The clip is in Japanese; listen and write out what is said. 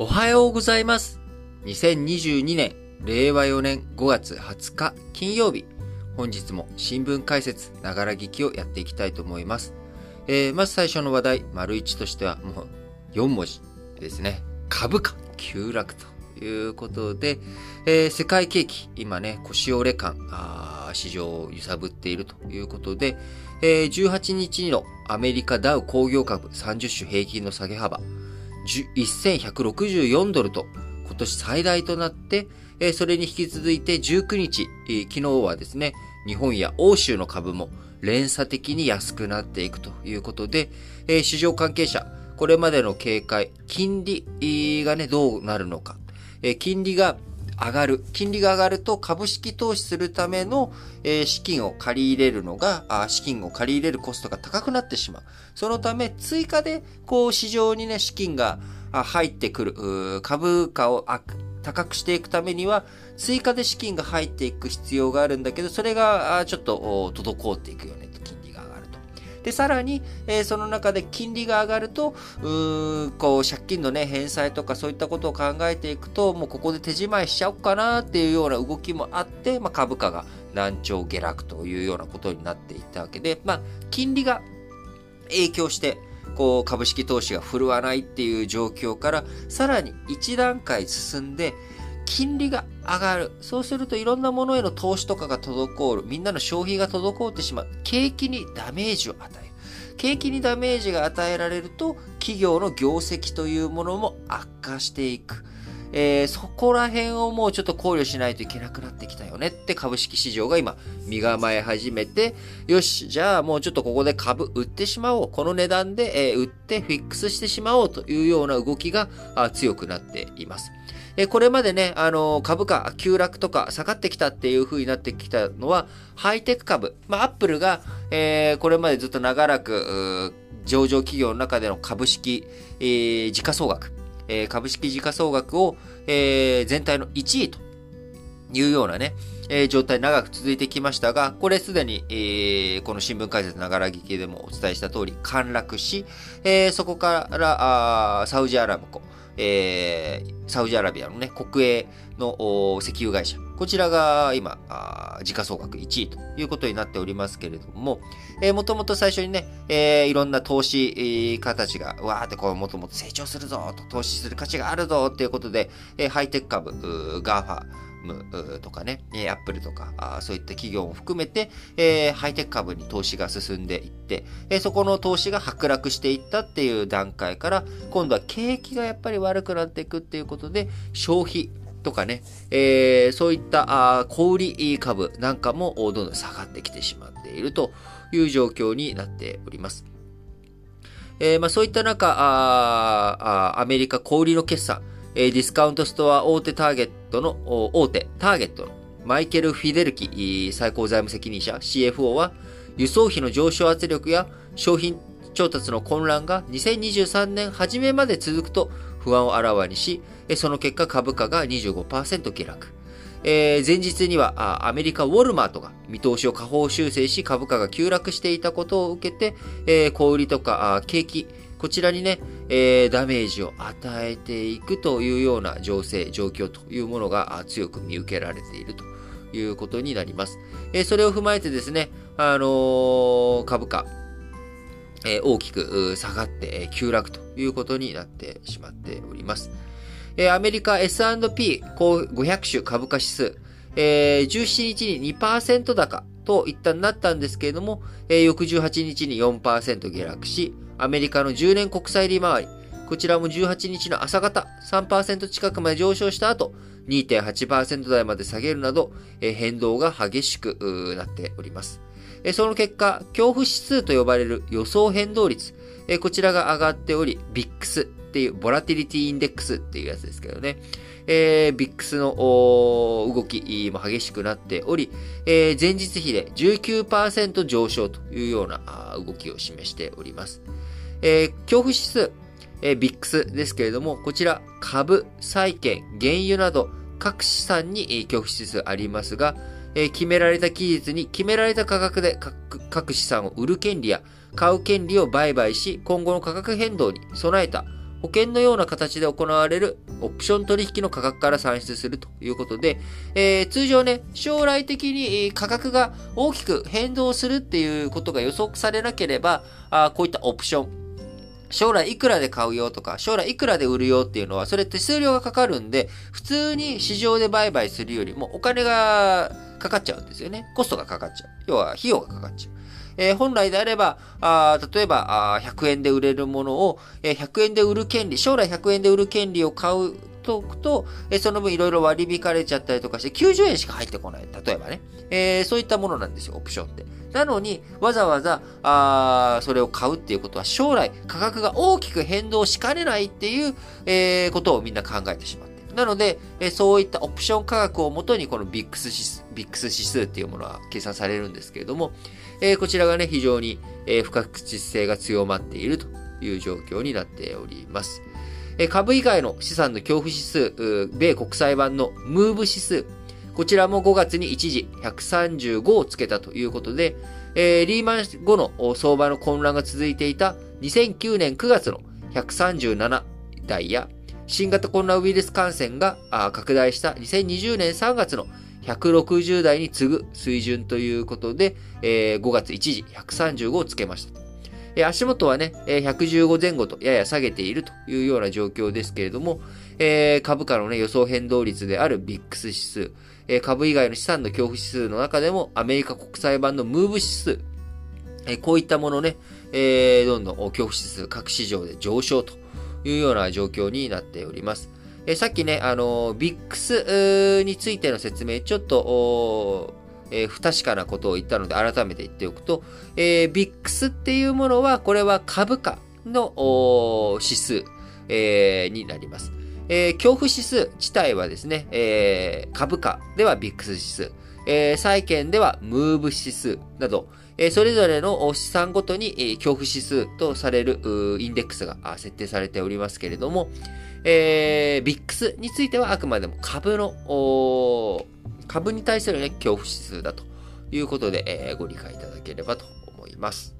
おはようございます。2022年、令和4年5月20日金曜日。本日も新聞解説、ながら聞きをやっていきたいと思います。えー、まず最初の話題、丸1としてはもう4文字ですね。株価急落ということで、えー、世界景気、今ね、腰折れ感、あ市場を揺さぶっているということで、えー、18日のアメリカダウ工業株30種平均の下げ幅、1164ドルと今年最大となって、それに引き続いて19日、昨日はですね、日本や欧州の株も連鎖的に安くなっていくということで、市場関係者、これまでの警戒、金利がね、どうなるのか、金利が上がる。金利が上がると株式投資するための、え、資金を借り入れるのがあ、資金を借り入れるコストが高くなってしまう。そのため追加でこう市場にね、資金が入ってくる。株価を高くしていくためには追加で資金が入っていく必要があるんだけど、それがちょっと滞っていくよね。で、さらに、えー、その中で金利が上がると、うこう、借金のね、返済とかそういったことを考えていくと、もうここで手仕まいしちゃおうかなっていうような動きもあって、まあ、株価が難聴下落というようなことになっていったわけで、まあ、金利が影響して、こう、株式投資が振るわないっていう状況から、さらに一段階進んで、金利が上がる。そうするといろんなものへの投資とかが滞る。みんなの消費が滞ってしまう。景気にダメージを与える。景気にダメージが与えられると、企業の業績というものも悪化していく。えー、そこら辺をもうちょっと考慮しないといけなくなってきたよねって株式市場が今身構え始めて、よし、じゃあもうちょっとここで株売ってしまおう。この値段で、えー、売ってフィックスしてしまおうというような動きが強くなっています。えこれまでね、あの株価急落とか下がってきたっていう風になってきたのは、ハイテク株。まあ、アップルが、えー、これまでずっと長らく、上場企業の中での株式、えー、時価総額、えー、株式時価総額を、えー、全体の1位というようなね、えー、状態長く続いてきましたが、これすでに、えー、この新聞解説ながら聞きでもお伝えした通り陥落し、えー、そこからあサウジアラブコ、え、サウジアラビアのね、国営の石油会社。こちらが今、時価総額1位ということになっておりますけれども、えー、もともと最初にね、えー、いろんな投資家たちが、わーってこう、もともと成長するぞと、投資する価値があるぞっていうことで、えー、ハイテク株、 GAFAM とかね、アップルとか、そういった企業も含めて、えー、ハイテク株に投資が進んでいって、え、そこの投資が剥落していったっていう段階から、今度は景気がやっぱり悪くなっていくっていうことで、消費とかね、えー、そういったあ小売株なんかもどんどん下がってきてしまっているという状況になっております。えーまあ、そういった中ああ、アメリカ小売の決算、ディスカウントストア大手ターゲットの、大手ターゲットのマイケル・フィデルキ最高財務責任者 CFO は、輸送費の上昇圧力や商品調達の混乱が2023年初めまで続くと不安をあらわにし、その結果株価が25%下落。えー、前日にはアメリカウォルマートが見通しを下方修正し株価が急落していたことを受けて、えー、小売りとか景気、こちらにね、えー、ダメージを与えていくというような情勢、状況というものが強く見受けられているということになります。えー、それを踏まえてですね、あのー、株価、えー、大きく下がって、え急落ということになってしまっております。えアメリカ S&P 500種株価指数、え17日に2%高と一旦なったんですけれども、え翌18日に4%下落し、アメリカの10年国債利回り、こちらも18日の朝方3%近くまで上昇した後、2.8%台まで下げるなど、変動が激しくなっております。その結果、恐怖指数と呼ばれる予想変動率、こちらが上がっており、ビックスっていう、ボラティリティインデックスっていうやつですけどね。えー、ビックスの動きも激しくなっており、え、前日比で19%上昇というような動きを示しております。えー、恐怖指数、えー、ビックスですけれども、こちら株、債券、原油など各資産に恐怖指数ありますが、えー、決められた期日に決められた価格で各資産を売る権利や買う権利を売買し、今後の価格変動に備えた保険のような形で行われるオプション取引の価格から算出するということで、えー、通常ね、将来的に価格が大きく変動するっていうことが予測されなければ、あこういったオプション、将来いくらで買うよとか、将来いくらで売るよっていうのは、それ手数料がかかるんで、普通に市場で売買するよりもお金がかかっちゃうんですよね。コストがかかっちゃう。要は費用がかかっちゃう。えー、本来であれば、あ例えばあ100円で売れるものを、えー、100円で売る権利、将来100円で売る権利を買うとくと、えその分いろいろ割り引かれちゃったりとかして90円しか入ってこない。例えばね。えー、そういったものなんですよ、オプションって。なのに、わざわざ、あそれを買うっていうことは、将来価格が大きく変動しかねないっていう、えー、ことをみんな考えてしまってなので、えそういったオプション価格をもとに、このビックス指数、ビックス指数っていうものは計算されるんですけれども、えこちらがね、非常に、え不確実性が強まっているという状況になっております。株以外の資産の恐怖指数、米国際版のムーブ指数、こちらも5月に一時135をつけたということで、えー、リーマン後の相場の混乱が続いていた2009年9月の137台や、新型コロナウイルス感染が拡大した2020年3月の160台に次ぐ水準ということで、えー、5月一時135をつけました。え足元はね、え115前後とやや下げているというような状況ですけれども、え株価のね、予想変動率であるビックス指数、え株以外の資産の恐怖指数の中でもアメリカ国際版のムーブ指数、えこういったものね、えどんどん恐怖指数各市場で上昇というような状況になっております。えさっきね、あのビックスについての説明、ちょっと、えー、不確かなことを言ったので改めて言っておくと、えー、ビックスっていうものは、これは株価の指数、えー、になります。えー、恐怖指数自体はですね、えー、株価では VIX 指数、えー、債券ではムーブ指数など、え、それぞれの資産ごとに、え、恐怖指数とされるインデックスが設定されておりますけれども、えー、ビックスについてはあくまでも株の株に対するね、恐怖指数だということで、えー、ご理解いただければと思います。